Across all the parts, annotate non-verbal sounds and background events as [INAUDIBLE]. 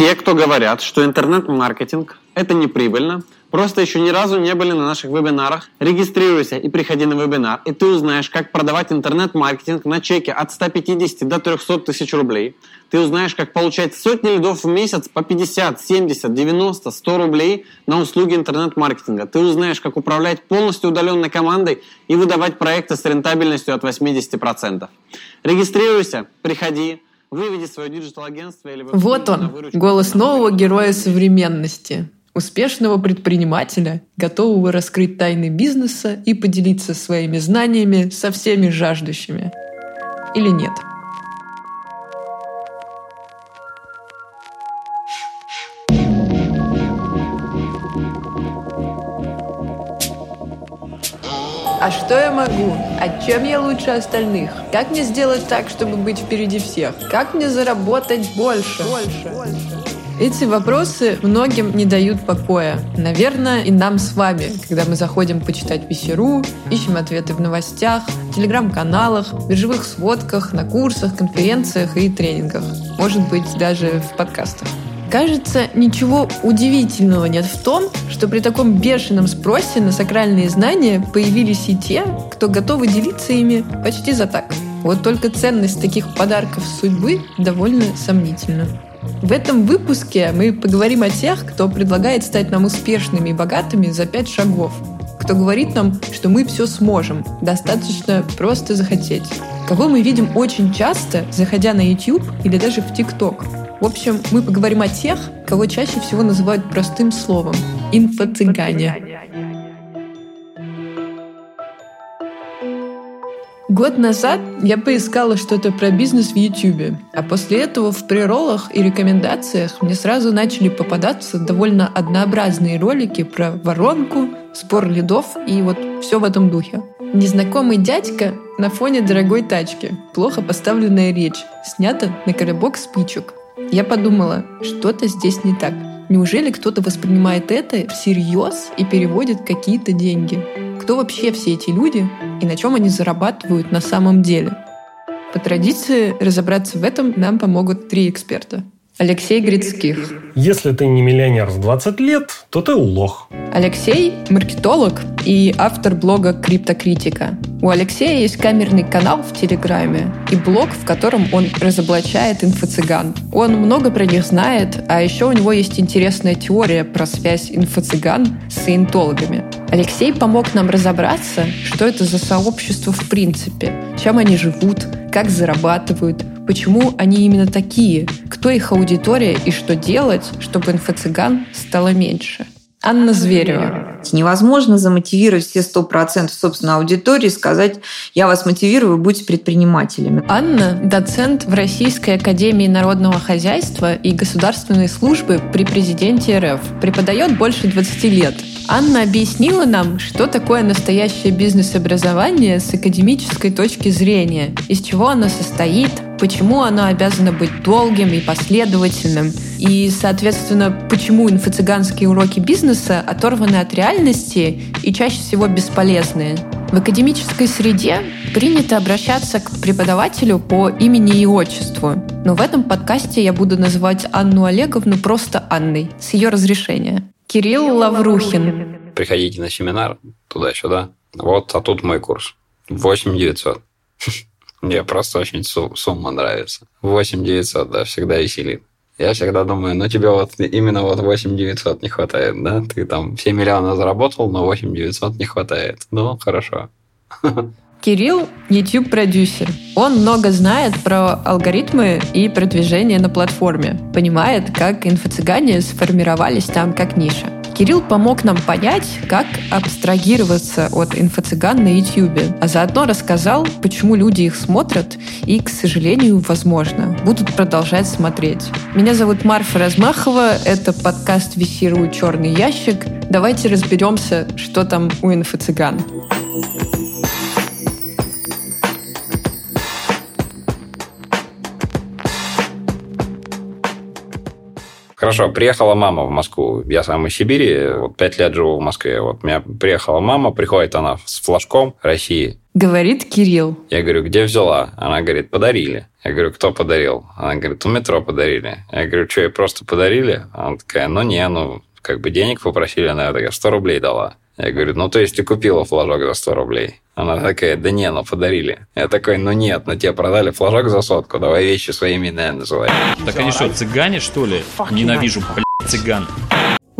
те, кто говорят, что интернет-маркетинг – это неприбыльно, просто еще ни разу не были на наших вебинарах. Регистрируйся и приходи на вебинар, и ты узнаешь, как продавать интернет-маркетинг на чеке от 150 до 300 тысяч рублей. Ты узнаешь, как получать сотни лидов в месяц по 50, 70, 90, 100 рублей на услуги интернет-маркетинга. Ты узнаешь, как управлять полностью удаленной командой и выдавать проекты с рентабельностью от 80%. Регистрируйся, приходи, выведи свое digital-агентство или... Вот он, голос нового героя современности успешного предпринимателя, готового раскрыть тайны бизнеса и поделиться своими знаниями со всеми жаждущими. Или нет? А что я могу? А чем я лучше остальных? Как мне сделать так, чтобы быть впереди всех? Как мне заработать больше? Больше. больше. Эти вопросы многим не дают покоя. Наверное, и нам с вами, когда мы заходим почитать Весеру, ищем ответы в новостях, телеграм-каналах, биржевых сводках, на курсах, конференциях и тренингах. Может быть, даже в подкастах. Кажется, ничего удивительного нет в том, что при таком бешеном спросе на сакральные знания появились и те, кто готовы делиться ими почти за так. Вот только ценность таких подарков судьбы довольно сомнительна. В этом выпуске мы поговорим о тех, кто предлагает стать нам успешными и богатыми за пять шагов. Кто говорит нам, что мы все сможем, достаточно просто захотеть. Кого мы видим очень часто, заходя на YouTube или даже в TikTok. В общем, мы поговорим о тех, кого чаще всего называют простым словом – инфо-цыгане. Год назад я поискала что-то про бизнес в YouTube, а после этого в приролах и рекомендациях мне сразу начали попадаться довольно однообразные ролики про воронку, спор лидов и вот все в этом духе. Незнакомый дядька на фоне дорогой тачки, плохо поставленная речь, снята на коробок спичек. Я подумала, что-то здесь не так. Неужели кто-то воспринимает это всерьез и переводит какие-то деньги? Кто вообще все эти люди и на чем они зарабатывают на самом деле? По традиции разобраться в этом нам помогут три эксперта. Алексей Грицких. Если ты не миллионер в 20 лет, то ты лох. Алексей – маркетолог и автор блога «Криптокритика». У Алексея есть камерный канал в Телеграме и блог, в котором он разоблачает инфо-цыган. Он много про них знает, а еще у него есть интересная теория про связь инфо-цыган с саентологами. Алексей помог нам разобраться, что это за сообщество в принципе, чем они живут, как зарабатывают, почему они именно такие, кто их аудитория и что делать, чтобы инфо-цыган стало меньше. Анна Зверева. Невозможно замотивировать все 100% собственной аудитории, сказать, я вас мотивирую, вы будете предпринимателями. Анна – доцент в Российской академии народного хозяйства и государственной службы при президенте РФ. Преподает больше 20 лет. Анна объяснила нам, что такое настоящее бизнес-образование с академической точки зрения, из чего оно состоит, почему оно обязано быть долгим и последовательным, и, соответственно, почему инфо-цыганские уроки бизнеса оторваны от реальности и чаще всего бесполезные. В академической среде принято обращаться к преподавателю по имени и отчеству. Но в этом подкасте я буду называть Анну Олеговну просто Анной, с ее разрешения. Кирилл Лаврухин. Приходите на семинар туда-сюда. Вот, а тут мой курс. 8 900. Мне просто очень сумма нравится. 8 900, да, всегда веселит. Я всегда думаю, ну тебе вот именно вот 8 900 не хватает, да? Ты там все миллионы заработал, но 8 900 не хватает. Ну, хорошо. Кирилл – YouTube-продюсер. Он много знает про алгоритмы и продвижение на платформе. Понимает, как инфо-цыгане сформировались там как ниша. Кирилл помог нам понять, как абстрагироваться от инфо-цыган на YouTube, а заодно рассказал, почему люди их смотрят и, к сожалению, возможно, будут продолжать смотреть. Меня зовут Марфа Размахова, это подкаст «Висирую черный ящик». Давайте разберемся, что там у инфо-цыган. Хорошо, приехала мама в Москву. Я сам из Сибири, вот пять лет живу в Москве. Вот у меня приехала мама, приходит она с флажком России Говорит Кирилл. Я говорю, где взяла? Она говорит, подарили. Я говорю, кто подарил? Она говорит, у метро подарили. Я говорю, что, ей просто подарили? Она такая, ну не, ну как бы денег попросили, она такая, 100 рублей дала. Я говорю, ну то есть ты купила флажок за 100 рублей? Она такая, да не, ну подарили. Я такой, ну нет, ну тебе продали флажок за сотку, давай вещи своими имена называй. Так они что, цыгане, что ли? Ненавижу, блядь, цыган.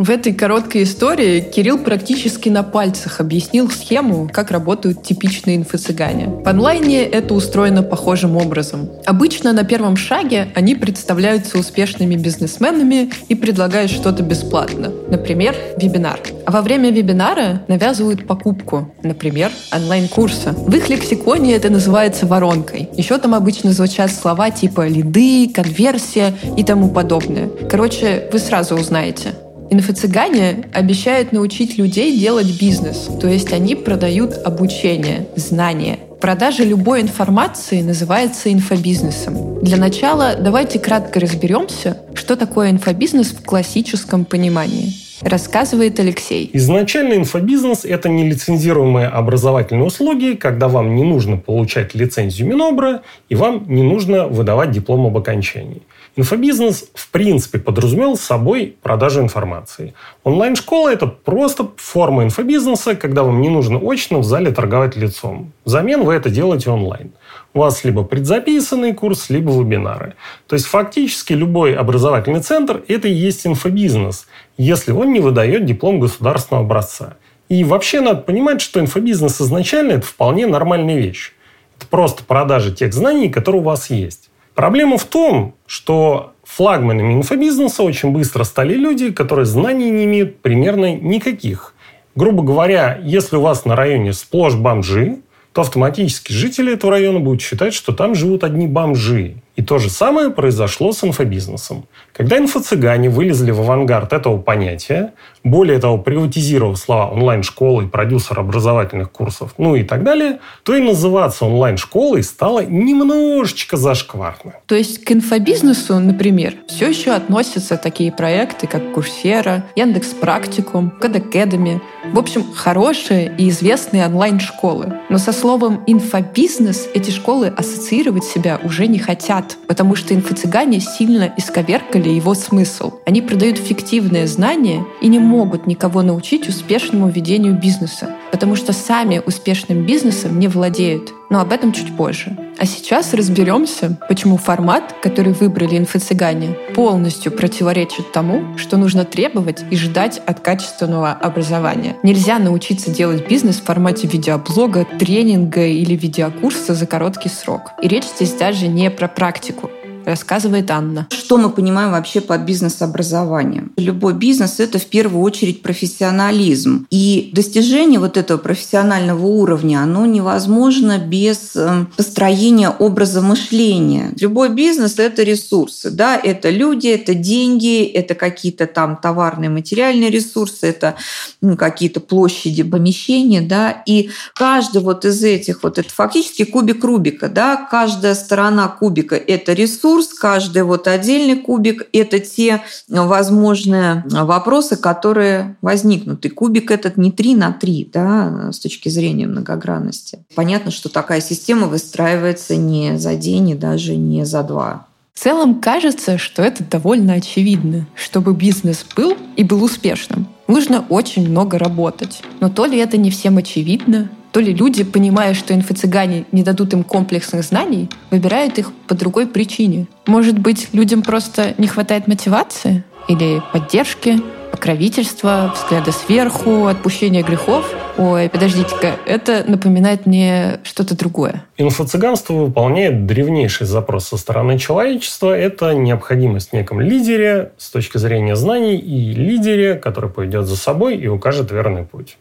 В этой короткой истории Кирилл практически на пальцах объяснил схему, как работают типичные инфо-цыгане. В онлайне это устроено похожим образом. Обычно на первом шаге они представляются успешными бизнесменами и предлагают что-то бесплатно. Например, вебинар. А во время вебинара навязывают покупку. Например, онлайн-курса. В их лексиконе это называется воронкой. Еще там обычно звучат слова типа лиды, конверсия и тому подобное. Короче, вы сразу узнаете. Инфо-цыгане обещают научить людей делать бизнес, то есть они продают обучение, знания. Продажа любой информации называется инфобизнесом. Для начала давайте кратко разберемся, что такое инфобизнес в классическом понимании. Рассказывает Алексей. Изначально инфобизнес – это нелицензируемые образовательные услуги, когда вам не нужно получать лицензию Минобра и вам не нужно выдавать диплом об окончании. Инфобизнес, в принципе, подразумевал собой продажу информации. Онлайн-школа – это просто форма инфобизнеса, когда вам не нужно очно в зале торговать лицом. Взамен вы это делаете онлайн. У вас либо предзаписанный курс, либо вебинары. То есть фактически любой образовательный центр – это и есть инфобизнес, если он не выдает диплом государственного образца. И вообще надо понимать, что инфобизнес изначально – это вполне нормальная вещь. Это просто продажа тех знаний, которые у вас есть. Проблема в том, что флагманами инфобизнеса очень быстро стали люди, которые знаний не имеют примерно никаких. Грубо говоря, если у вас на районе сплошь бомжи, то автоматически жители этого района будут считать, что там живут одни бомжи. И то же самое произошло с инфобизнесом. Когда инфо-цыгане вылезли в авангард этого понятия, более того, приватизировав слова онлайн-школы, продюсер образовательных курсов, ну и так далее, то и называться онлайн-школой стало немножечко зашкварно. То есть к инфобизнесу, например, все еще относятся такие проекты, как Курсера, Яндекс Практикум, Кодакэдами. В общем, хорошие и известные онлайн-школы. Но со словом «инфобизнес» эти школы ассоциировать себя уже не хотят потому что инфо-цыгане сильно исковеркали его смысл. Они продают фиктивные знания и не могут никого научить успешному ведению бизнеса, потому что сами успешным бизнесом не владеют. Но об этом чуть позже. А сейчас разберемся, почему формат, который выбрали инфо-цыгане, полностью противоречит тому, что нужно требовать и ждать от качественного образования. Нельзя научиться делать бизнес в формате видеоблога, тренинга или видеокурса за короткий срок. И речь здесь даже не про практику рассказывает Анна. Что мы понимаем вообще под бизнес-образованием? Любой бизнес – это в первую очередь профессионализм. И достижение вот этого профессионального уровня, оно невозможно без э, построения образа мышления. Любой бизнес – это ресурсы. Да? Это люди, это деньги, это какие-то там товарные, материальные ресурсы, это ну, какие-то площади, помещения. Да? И каждый вот из этих, вот это фактически кубик Рубика. Да? Каждая сторона кубика – это ресурс, ресурс, каждый вот отдельный кубик – это те возможные вопросы, которые возникнут. И кубик этот не 3 на 3 да, с точки зрения многогранности. Понятно, что такая система выстраивается не за день и даже не за два. В целом кажется, что это довольно очевидно. Чтобы бизнес был и был успешным, нужно очень много работать. Но то ли это не всем очевидно, то ли люди, понимая, что инфо-цыгане не дадут им комплексных знаний, выбирают их по другой причине. Может быть, людям просто не хватает мотивации или поддержки, покровительства, взгляда сверху, отпущения грехов. Ой, подождите-ка, это напоминает мне что-то другое. Инфо-цыганство выполняет древнейший запрос со стороны человечества. Это необходимость в неком лидере с точки зрения знаний и лидере, который пойдет за собой и укажет верный путь.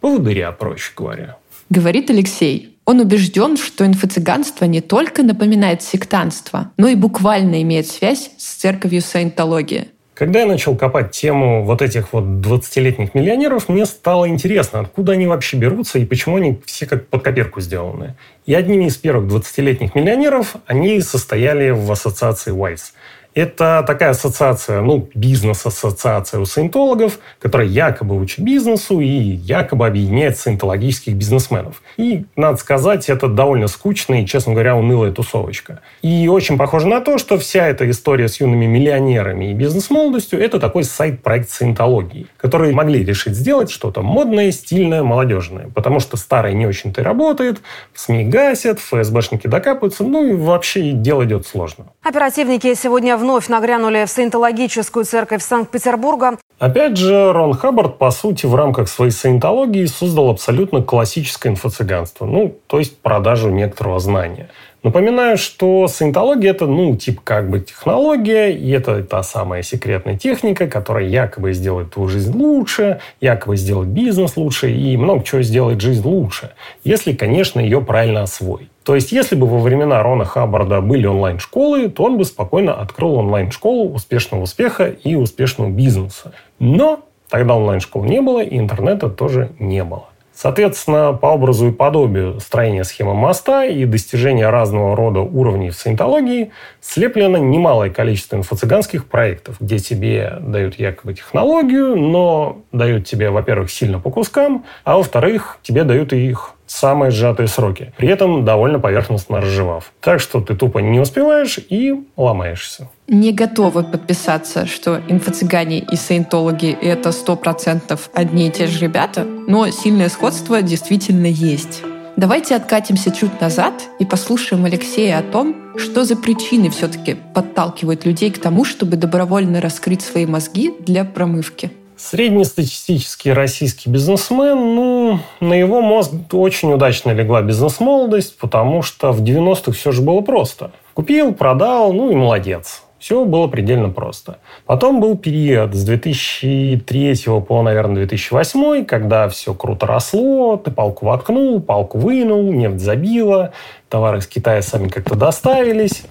Поводыря, проще говоря говорит Алексей. Он убежден, что инфо-цыганство не только напоминает сектанство, но и буквально имеет связь с церковью саентологии. Когда я начал копать тему вот этих вот 20-летних миллионеров, мне стало интересно, откуда они вообще берутся и почему они все как под копирку сделаны. И одними из первых 20-летних миллионеров они состояли в ассоциации WISE. Это такая ассоциация, ну, бизнес-ассоциация у саентологов, которая якобы учит бизнесу и якобы объединяет саентологических бизнесменов. И, надо сказать, это довольно скучная и, честно говоря, унылая тусовочка. И очень похоже на то, что вся эта история с юными миллионерами и бизнес-молодостью – это такой сайт-проект саентологии, который могли решить сделать что-то модное, стильное, молодежное. Потому что старое не очень-то и работает, СМИ гасят, ФСБшники докапываются, ну и вообще дело идет сложно. Оперативники сегодня вновь нагрянули в саентологическую церковь Санкт-Петербурга. Опять же, Рон Хаббард, по сути, в рамках своей саентологии создал абсолютно классическое инфо-цыганство, ну, то есть продажу некоторого знания. Напоминаю, что саентология – это, ну, типа как бы технология, и это та самая секретная техника, которая якобы сделает твою жизнь лучше, якобы сделает бизнес лучше и много чего сделает жизнь лучше, если, конечно, ее правильно освоить. То есть, если бы во времена Рона Хаббарда были онлайн-школы, то он бы спокойно открыл онлайн-школу успешного успеха и успешного бизнеса. Но тогда онлайн-школ не было, и интернета тоже не было. Соответственно, по образу и подобию строения схемы моста и достижения разного рода уровней в саентологии слеплено немалое количество инфо-цыганских проектов, где тебе дают якобы технологию, но дают тебе, во-первых, сильно по кускам, а во-вторых, тебе дают их самые сжатые сроки, при этом довольно поверхностно разжевав. Так что ты тупо не успеваешь и ломаешься. Не готовы подписаться, что инфо-цыгане и саентологи — это сто процентов одни и те же ребята, но сильное сходство действительно есть. Давайте откатимся чуть назад и послушаем Алексея о том, что за причины все-таки подталкивают людей к тому, чтобы добровольно раскрыть свои мозги для промывки. Среднестатистический российский бизнесмен, ну, на его мозг очень удачно легла бизнес-молодость, потому что в 90-х все же было просто. Купил, продал, ну и молодец. Все было предельно просто. Потом был период с 2003 по, наверное, 2008, когда все круто росло, ты палку воткнул, палку вынул, нефть забила, товары из Китая сами как-то доставились.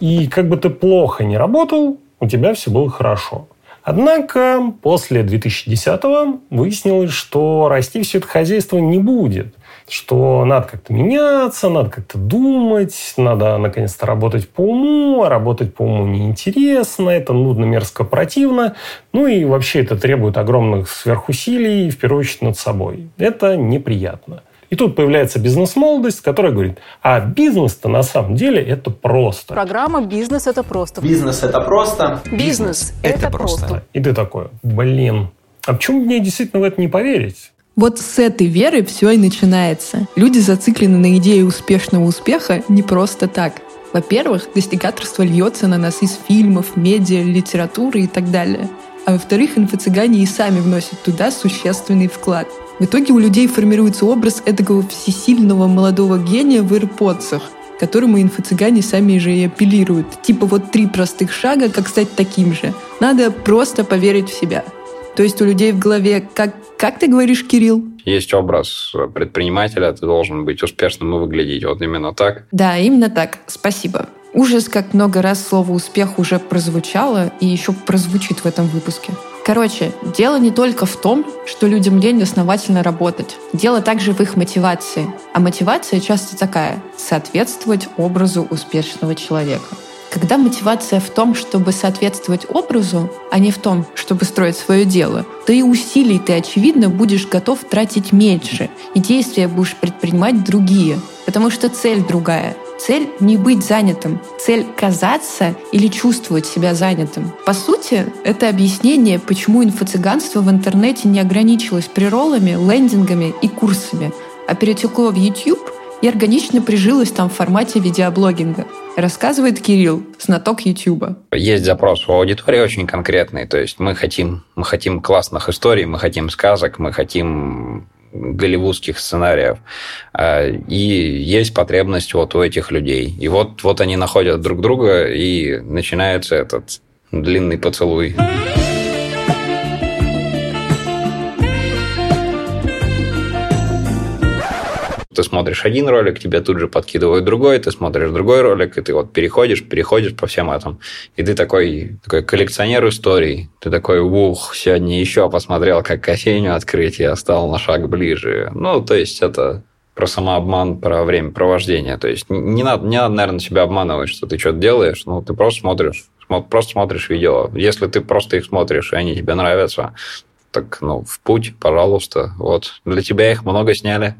И как бы ты плохо не работал, у тебя все было хорошо. Однако после 2010-го выяснилось, что расти все это хозяйство не будет что надо как-то меняться, надо как-то думать, надо наконец-то работать по уму, а работать по уму неинтересно, это нудно, мерзко, противно. Ну и вообще это требует огромных сверхусилий, в первую очередь над собой. Это неприятно. И тут появляется бизнес-молодость, которая говорит, а бизнес-то на самом деле это просто. Программа «Бизнес – это просто». Бизнес – это просто. Бизнес – это, просто. И ты такой, блин, а почему мне действительно в это не поверить? Вот с этой веры все и начинается. Люди зациклены на идее успешного успеха не просто так. Во-первых, достигаторство льется на нас из фильмов, медиа, литературы и так далее. А во-вторых, инфо-цыгане и сами вносят туда существенный вклад – в итоге у людей формируется образ этого всесильного молодого гения в AirPods, которому инфо-цыгане сами же и апеллируют. Типа вот три простых шага, как стать таким же. Надо просто поверить в себя. То есть у людей в голове, как, как ты говоришь, Кирилл? Есть образ предпринимателя, ты должен быть успешным и выглядеть вот именно так. Да, именно так. Спасибо. Ужас, как много раз слово «успех» уже прозвучало и еще прозвучит в этом выпуске. Короче, дело не только в том, что людям лень основательно работать. Дело также в их мотивации. А мотивация часто такая — соответствовать образу успешного человека. Когда мотивация в том, чтобы соответствовать образу, а не в том, чтобы строить свое дело, то и усилий ты, очевидно, будешь готов тратить меньше, и действия будешь предпринимать другие, потому что цель другая — Цель не быть занятым, цель казаться или чувствовать себя занятым. По сути, это объяснение, почему инфо-цыганство в интернете не ограничилось приролами, лендингами и курсами, а перетекло в YouTube и органично прижилось там в формате видеоблогинга. Рассказывает Кирилл, знаток YouTube. Есть запрос у аудитории очень конкретный. То есть мы хотим, мы хотим классных историй, мы хотим сказок, мы хотим голливудских сценариев. А, и есть потребность вот у этих людей. И вот, вот они находят друг друга, и начинается этот длинный поцелуй. Ты смотришь один ролик, тебе тут же подкидывают другой, ты смотришь другой ролик, и ты вот переходишь, переходишь по всем этим. И ты такой, такой коллекционер историй. Ты такой, ух, сегодня еще посмотрел, как кофейню открыть, я стал на шаг ближе. Ну, то есть это про самообман, про времяпровождение. То есть не надо, не надо, наверное, себя обманывать, что ты что-то делаешь. Ну, ты просто смотришь просто смотришь видео. Если ты просто их смотришь, и они тебе нравятся, так, ну, в путь, пожалуйста. Вот, для тебя их много сняли.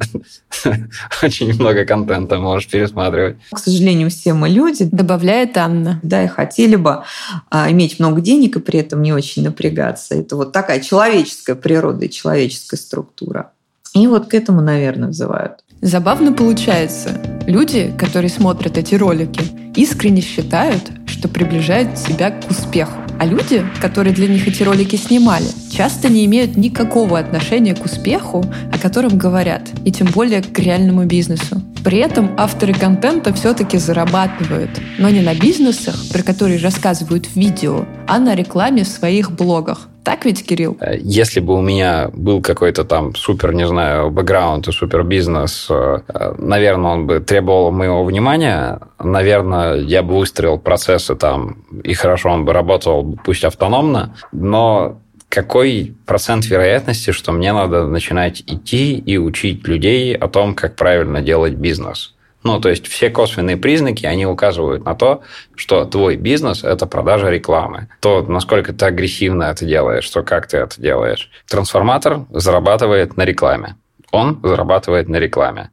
[LAUGHS] Очень много контента можешь пересматривать. К сожалению, все мы люди. Добавляет Анна. Да, и хотели бы а, иметь много денег и при этом не очень напрягаться. Это вот такая человеческая природа и человеческая структура. И вот к этому, наверное, взывают. Забавно получается. Люди, которые смотрят эти ролики, искренне считают, что приближают себя к успеху. А люди, которые для них эти ролики снимали, часто не имеют никакого отношения к успеху, о котором говорят, и тем более к реальному бизнесу. При этом авторы контента все-таки зарабатывают, но не на бизнесах, про которые рассказывают в видео, а на рекламе в своих блогах. Так ведь, Кирилл? Э, если бы у меня был какой-то там супер, не знаю, бэкграунд и супер бизнес, э, наверное, он бы требовал моего внимания. Наверное, я бы выстроил процессы там, и хорошо он бы работал, пусть автономно, но какой процент вероятности, что мне надо начинать идти и учить людей о том, как правильно делать бизнес? Ну, то есть все косвенные признаки, они указывают на то, что твой бизнес – это продажа рекламы. То, насколько ты агрессивно это делаешь, что как ты это делаешь. Трансформатор зарабатывает на рекламе. Он зарабатывает на рекламе.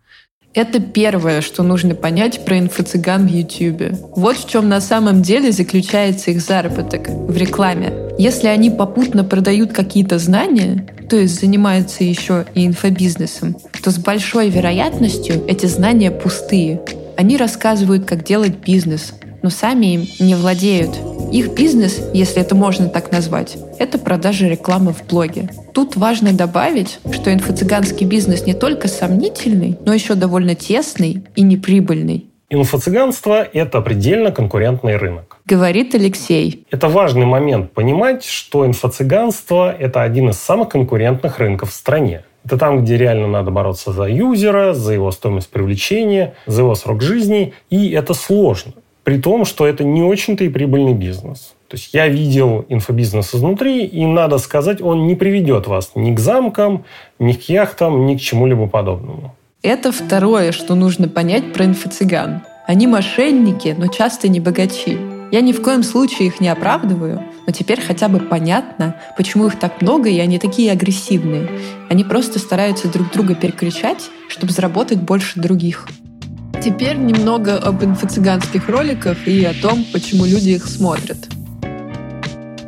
Это первое, что нужно понять про инфо-цыган в YouTube. Вот в чем на самом деле заключается их заработок – в рекламе. Если они попутно продают какие-то знания, то есть занимаются еще и инфобизнесом, то с большой вероятностью эти знания пустые. Они рассказывают, как делать бизнес, но сами им не владеют. Их бизнес, если это можно так назвать, это продажа рекламы в блоге. Тут важно добавить, что инфо-цыганский бизнес не только сомнительный, но еще довольно тесный и неприбыльный. Инфо-цыганство – это предельно конкурентный рынок. Говорит Алексей. Это важный момент понимать, что инфо-цыганство – это один из самых конкурентных рынков в стране. Это там, где реально надо бороться за юзера, за его стоимость привлечения, за его срок жизни. И это сложно. При том, что это не очень-то и прибыльный бизнес. То есть я видел инфобизнес изнутри, и надо сказать, он не приведет вас ни к замкам, ни к яхтам, ни к чему-либо подобному. Это второе, что нужно понять про инфо-цыган. Они мошенники, но часто не богачи. Я ни в коем случае их не оправдываю, но теперь хотя бы понятно, почему их так много и они такие агрессивные. Они просто стараются друг друга перекричать, чтобы заработать больше других. Теперь немного об инфо-цыганских роликах и о том, почему люди их смотрят.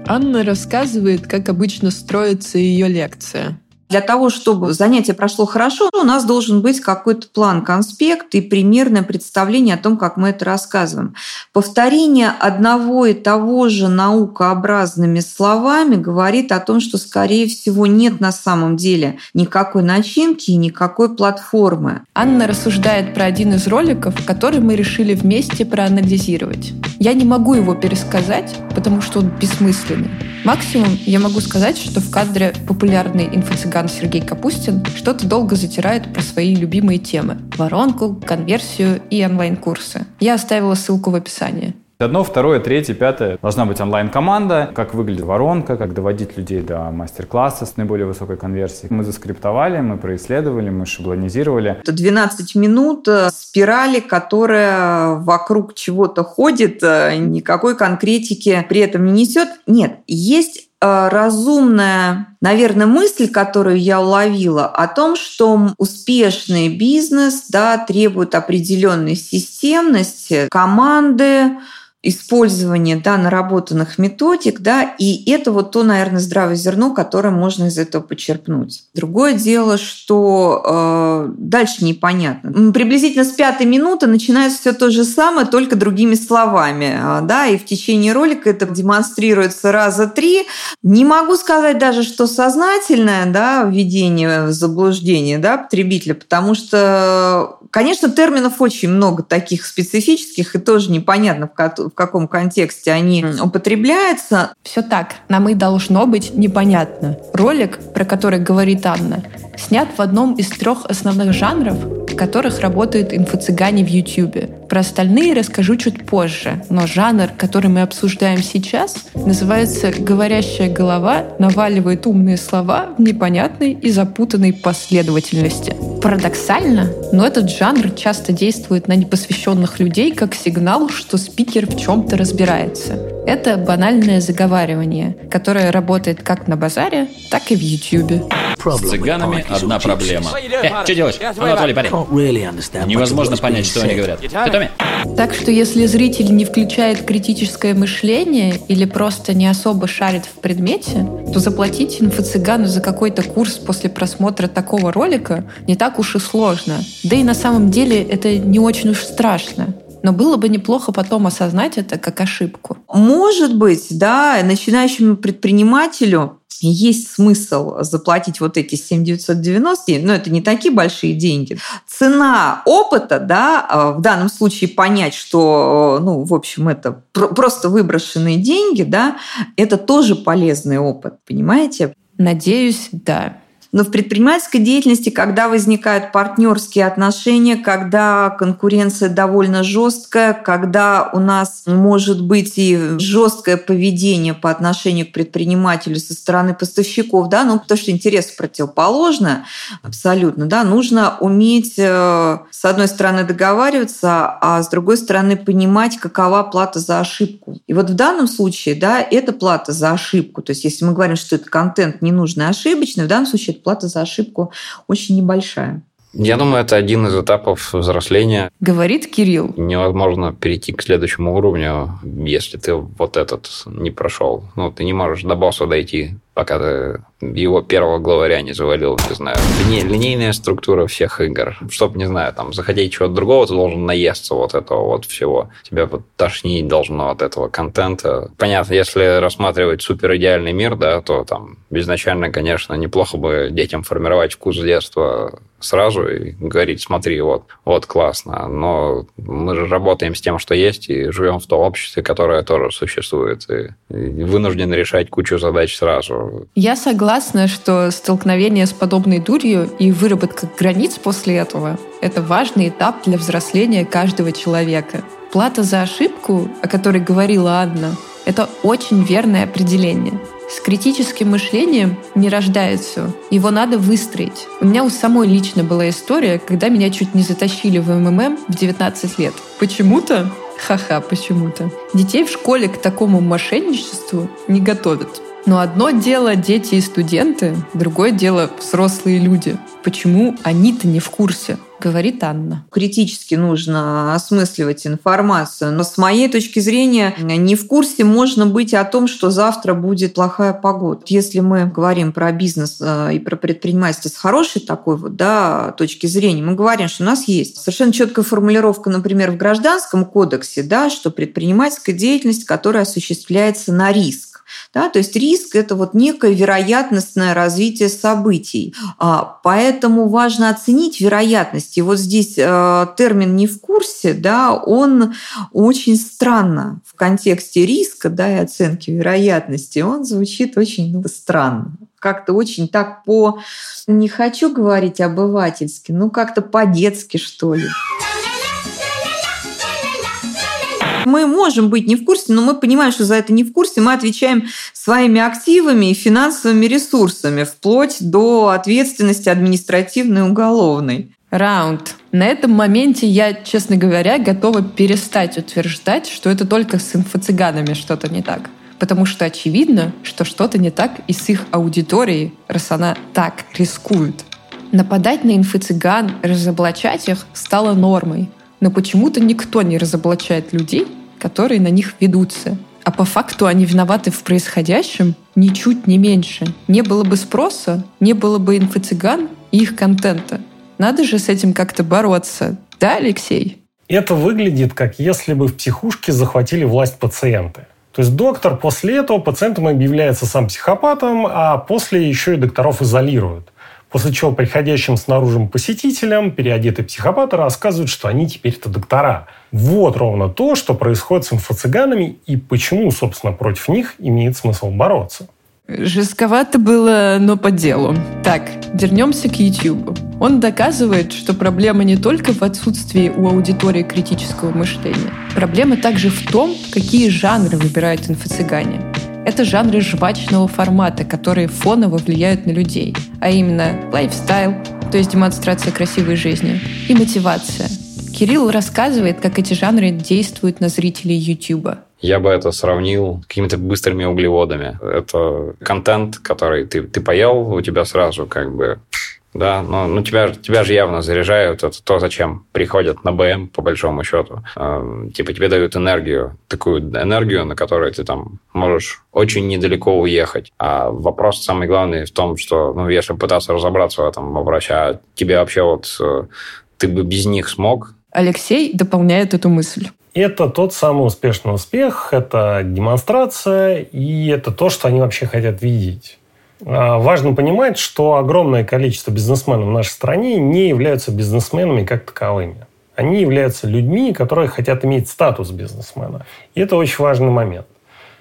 Анна рассказывает, как обычно строится ее лекция. Для того, чтобы занятие прошло хорошо, у нас должен быть какой-то план, конспект и примерное представление о том, как мы это рассказываем. Повторение одного и того же наукообразными словами говорит о том, что, скорее всего, нет на самом деле никакой начинки и никакой платформы. Анна рассуждает про один из роликов, который мы решили вместе проанализировать. Я не могу его пересказать, потому что он бессмысленный. Максимум я могу сказать, что в кадре популярный инфо-цыган Сергей Капустин что-то долго затирает про свои любимые темы – воронку, конверсию и онлайн-курсы. Я оставила ссылку в описании. Одно, второе, третье, пятое. Должна быть онлайн-команда, как выглядит воронка, как доводить людей до мастер-класса с наиболее высокой конверсией. Мы заскриптовали, мы происследовали, мы шаблонизировали. Это 12 минут э, спирали, которая вокруг чего-то ходит, э, никакой конкретики при этом не несет. Нет, есть разумная, наверное, мысль, которую я уловила, о том, что успешный бизнес да, требует определенной системности, команды, использование да, наработанных методик, да, и это вот то, наверное, здравое зерно, которое можно из этого почерпнуть. Другое дело, что э, дальше непонятно. Приблизительно с пятой минуты начинается все то же самое, только другими словами, э, да, и в течение ролика это демонстрируется раза три. Не могу сказать даже, что сознательное, да, введение в заблуждение, да, потребителя, потому что, конечно, терминов очень много таких специфических, и тоже непонятно, в каком контексте они употребляются. Все так. Нам и должно быть непонятно. Ролик, про который говорит Анна, снят в одном из трех основных жанров, в которых работают инфо-цыгане в YouTube. Про остальные расскажу чуть позже, но жанр, который мы обсуждаем сейчас, называется «Говорящая голова наваливает умные слова в непонятной и запутанной последовательности». Парадоксально, но этот жанр часто действует на непосвященных людей как сигнал, что спикер в чем-то разбирается. Это банальное заговаривание, которое работает как на базаре, так и в Ютьюбе. С цыганами одна проблема. Э, что делаешь? Анатолий, парень. Невозможно понять, что они говорят. Ты Томми? Так что если зритель не включает критическое мышление или просто не особо шарит в предмете, то заплатить инфо-цыгану за какой-то курс после просмотра такого ролика не так уж и сложно. Да и на самом деле это не очень уж страшно. Но было бы неплохо потом осознать это как ошибку. Может быть, да, начинающему предпринимателю есть смысл заплатить вот эти 7 990, но это не такие большие деньги. Цена опыта, да, в данном случае понять, что, ну, в общем, это просто выброшенные деньги, да, это тоже полезный опыт, понимаете? Надеюсь, да. Но в предпринимательской деятельности, когда возникают партнерские отношения, когда конкуренция довольно жесткая, когда у нас может быть и жесткое поведение по отношению к предпринимателю со стороны поставщиков, да, ну потому что интерес противоположный абсолютно, да, нужно уметь э, с одной стороны договариваться, а с другой стороны понимать, какова плата за ошибку. И вот в данном случае, да, это плата за ошибку. То есть если мы говорим, что это контент ненужный, ошибочный, в данном случае плата за ошибку очень небольшая. Я думаю, это один из этапов взросления. Говорит Кирилл. Невозможно перейти к следующему уровню, если ты вот этот не прошел. Ну, ты не можешь до босса дойти, пока его первого главаря не завалил, не знаю. Лине, линейная структура всех игр. Чтобы, не знаю, там, захотеть чего-то другого, ты должен наесться вот этого вот всего. Тебя вот тошнить должно от этого контента. Понятно, если рассматривать супер идеальный мир, да, то там изначально, конечно, неплохо бы детям формировать вкус детства сразу и говорить, смотри, вот, вот классно. Но мы же работаем с тем, что есть, и живем в том обществе, которое тоже существует, и вынуждены решать кучу задач сразу. Я согласна, что столкновение с подобной дурью и выработка границ после этого — это важный этап для взросления каждого человека. Плата за ошибку, о которой говорила Анна, это очень верное определение — с критическим мышлением не рождается. Его надо выстроить. У меня у самой лично была история, когда меня чуть не затащили в МММ в 19 лет. Почему-то Ха-ха, почему-то. Детей в школе к такому мошенничеству не готовят. Но одно дело дети и студенты, другое дело взрослые люди. Почему они-то не в курсе? говорит Анна. Критически нужно осмысливать информацию. Но с моей точки зрения, не в курсе можно быть о том, что завтра будет плохая погода. Если мы говорим про бизнес э, и про предпринимательство с хорошей такой вот да, точки зрения, мы говорим, что у нас есть совершенно четкая формулировка, например, в Гражданском кодексе, да, что предпринимательская деятельность, которая осуществляется на риск. Да? То есть риск – это вот некое вероятностное развитие событий. А, поэтому важно оценить вероятность. И вот здесь э, термин «не в курсе», да, он очень странно в контексте риска да, и оценки вероятности, он звучит очень ну, странно как-то очень так по, не хочу говорить обывательски, ну как-то по-детски, что ли. Мы можем быть не в курсе, но мы понимаем, что за это не в курсе. Мы отвечаем своими активами и финансовыми ресурсами, вплоть до ответственности административной и уголовной. Раунд. На этом моменте я, честно говоря, готова перестать утверждать, что это только с инфо-цыганами что-то не так. Потому что очевидно, что что-то не так и с их аудиторией, раз она так рискует. Нападать на инфо-цыган, разоблачать их стало нормой. Но почему-то никто не разоблачает людей, которые на них ведутся. А по факту они виноваты в происходящем ничуть не меньше. Не было бы спроса, не было бы инфо-цыган и их контента. Надо же с этим как-то бороться. Да, Алексей? Это выглядит, как если бы в психушке захватили власть пациенты. То есть доктор после этого пациентом объявляется сам психопатом, а после еще и докторов изолируют. После чего приходящим снаружи посетителям переодетые психопаты рассказывают, что они теперь-то доктора. Вот ровно то, что происходит с инфо-цыганами и почему, собственно, против них имеет смысл бороться. Жестковато было, но по делу. Так, вернемся к YouTube. Он доказывает, что проблема не только в отсутствии у аудитории критического мышления. Проблема также в том, какие жанры выбирают инфо-цыгане. Это жанры жвачного формата, которые фоново влияют на людей, а именно лайфстайл, то есть демонстрация красивой жизни, и мотивация. Кирилл рассказывает, как эти жанры действуют на зрителей YouTube. Я бы это сравнил с какими-то быстрыми углеводами. Это контент, который ты, ты поел, у тебя сразу как бы да, но ну, тебя, тебя же явно заряжают, это то, зачем приходят на БМ, по большому счету. Э, типа тебе дают энергию, такую энергию, на которой ты там можешь очень недалеко уехать. А вопрос самый главный в том, что, ну, если пытаться разобраться в этом вопросе, а тебе вообще вот э, ты бы без них смог? Алексей дополняет эту мысль. Это тот самый успешный успех, это демонстрация, и это то, что они вообще хотят видеть. А, важно понимать, что огромное количество бизнесменов в нашей стране не являются бизнесменами как таковыми. Они являются людьми, которые хотят иметь статус бизнесмена. И это очень важный момент.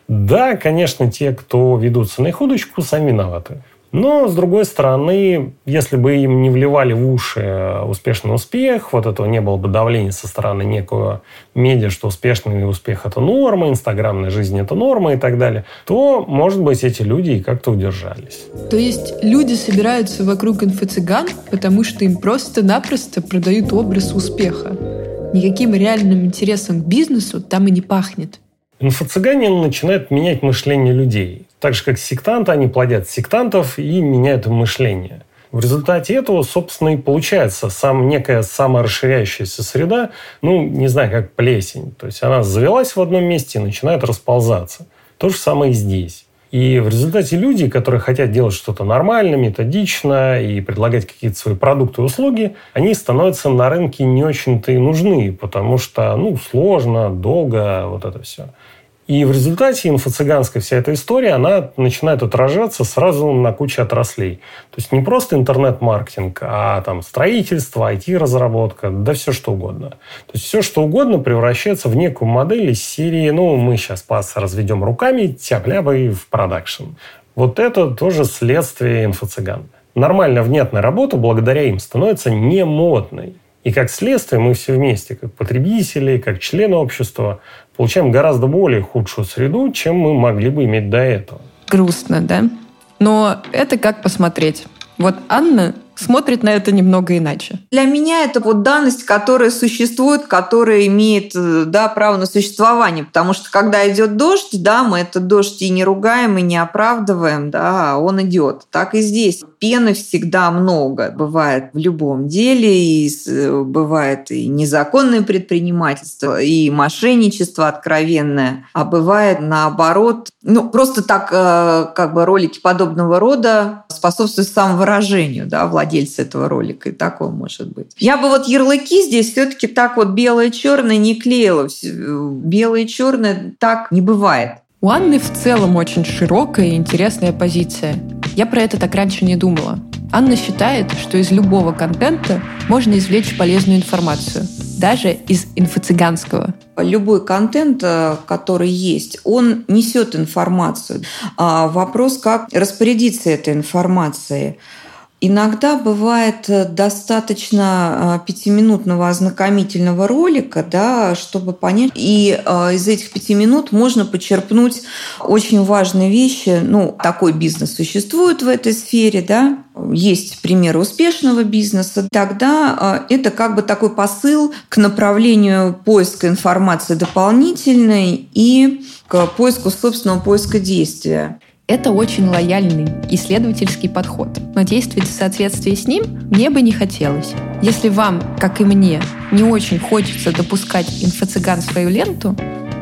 Да, конечно, те, кто ведутся на их сами виноваты. Но, с другой стороны, если бы им не вливали в уши э, успешный успех, вот этого не было бы давления со стороны некого медиа, что успешный успех – это норма, инстаграмная жизнь – это норма и так далее, то, может быть, эти люди и как-то удержались. То есть люди собираются вокруг инфо-цыган, потому что им просто-напросто продают образ успеха. Никаким реальным интересом к бизнесу там и не пахнет. Инфо-цыгане начинают менять мышление людей. Так же, как сектанты, они плодят сектантов и меняют мышление. В результате этого, собственно, и получается сам, некая саморасширяющаяся среда, ну, не знаю, как плесень. То есть она завелась в одном месте и начинает расползаться. То же самое и здесь. И в результате люди, которые хотят делать что-то нормально, методично и предлагать какие-то свои продукты и услуги, они становятся на рынке не очень-то и нужны, потому что ну, сложно, долго, вот это все. И в результате инфо-цыганская вся эта история, она начинает отражаться сразу на куче отраслей. То есть не просто интернет-маркетинг, а там строительство, IT-разработка, да все что угодно. То есть все что угодно превращается в некую модель из серии, ну, мы сейчас пас разведем руками, тяп-ляпы в продакшн. Вот это тоже следствие инфо-цыган. Нормальная внятная работа благодаря им становится не модной. И как следствие мы все вместе, как потребители, как члены общества, получаем гораздо более худшую среду, чем мы могли бы иметь до этого. Грустно, да? Но это как посмотреть. Вот Анна смотрит на это немного иначе. Для меня это вот данность, которая существует, которая имеет э, да, право на существование. Потому что когда идет дождь, да, мы этот дождь и не ругаем, и не оправдываем, да, а он идет. Так и здесь. Пены всегда много. Бывает в любом деле, и э, бывает и незаконное предпринимательство, и мошенничество откровенное. А бывает наоборот, ну, просто так э, как бы ролики подобного рода способствуют самовыражению, да, владельца владельца этого ролика, и такого может быть. Я бы вот ярлыки здесь все-таки так вот белое-черное не клеила. Белое-черное так не бывает. У Анны в целом очень широкая и интересная позиция. Я про это так раньше не думала. Анна считает, что из любого контента можно извлечь полезную информацию, даже из инфо-цыганского. Любой контент, э, который есть, он несет информацию. А вопрос, как распорядиться этой информацией. Иногда бывает э, достаточно э, пятиминутного ознакомительного ролика, да, чтобы понять. И э, из этих пяти минут можно почерпнуть очень важные вещи. Ну, такой бизнес существует в этой сфере, да, есть примеры успешного бизнеса, тогда это как бы такой посыл к направлению поиска информации дополнительной и к поиску собственного поиска действия. Это очень лояльный исследовательский подход, но действовать в соответствии с ним мне бы не хотелось. Если вам, как и мне, не очень хочется допускать инфо-цыган в свою ленту,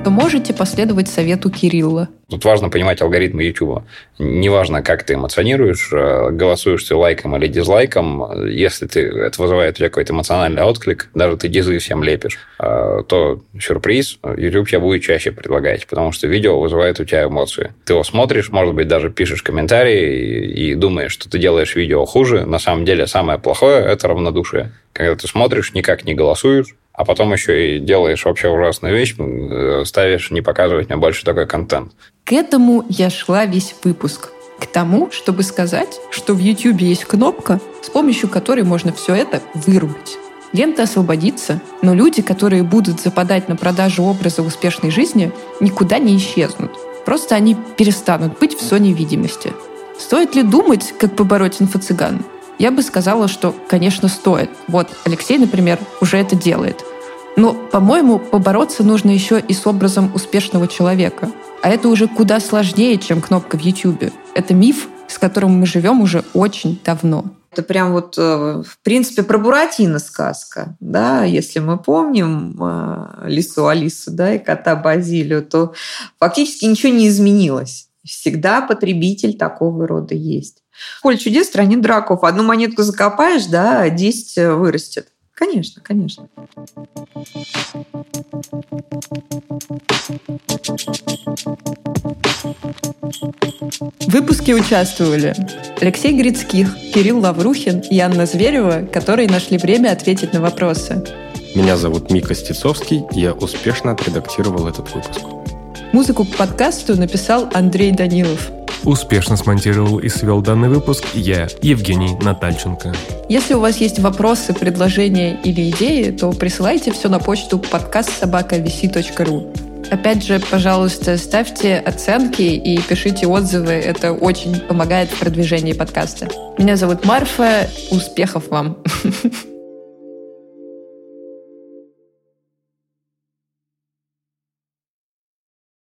то можете последовать совету Кирилла. Тут важно понимать алгоритмы YouTube. Неважно, как ты эмоционируешь, э, голосуешь ты лайком или дизлайком, если ты, это вызывает у тебя какой-то эмоциональный отклик, даже ты дизы всем лепишь, э, то сюрприз, YouTube тебе будет чаще предлагать, потому что видео вызывает у тебя эмоции. Ты его смотришь, может быть, даже пишешь комментарии и думаешь, что ты делаешь видео хуже. На самом деле самое плохое – это равнодушие. Когда ты смотришь, никак не голосуешь, а потом еще и делаешь вообще ужасную вещь, э, ставишь не показывать мне больше такой контент. К этому я шла весь выпуск. К тому, чтобы сказать, что в YouTube есть кнопка, с помощью которой можно все это вырубить. Лента освободится, но люди, которые будут западать на продажу образа успешной жизни, никуда не исчезнут. Просто они перестанут быть в зоне видимости. Стоит ли думать, как побороть инфо-цыган? Я бы сказала, что, конечно, стоит. Вот Алексей, например, уже это делает. Но, по-моему, побороться нужно еще и с образом успешного человека. А это уже куда сложнее, чем кнопка в YouTube. Это миф, с которым мы живем уже очень давно. Это прям вот, э, в принципе, про Буратино сказка, да, если мы помним э, Лису Алису, да, и кота Базилию, то фактически ничего не изменилось. Всегда потребитель такого рода есть. Поле чудес, стране драков. Одну монетку закопаешь, да, 10 э, вырастет. Конечно, конечно. В выпуске участвовали Алексей Грицких, Кирилл Лаврухин и Анна Зверева, которые нашли время ответить на вопросы. Меня зовут Мика Стецовский, я успешно отредактировал этот выпуск. Музыку к подкасту написал Андрей Данилов. Успешно смонтировал и свел данный выпуск я, Евгений Натальченко. Если у вас есть вопросы, предложения или идеи, то присылайте все на почту подкаст собака.vc.ру. Опять же, пожалуйста, ставьте оценки и пишите отзывы. Это очень помогает в продвижении подкаста. Меня зовут Марфа. Успехов вам! [LAUGHS]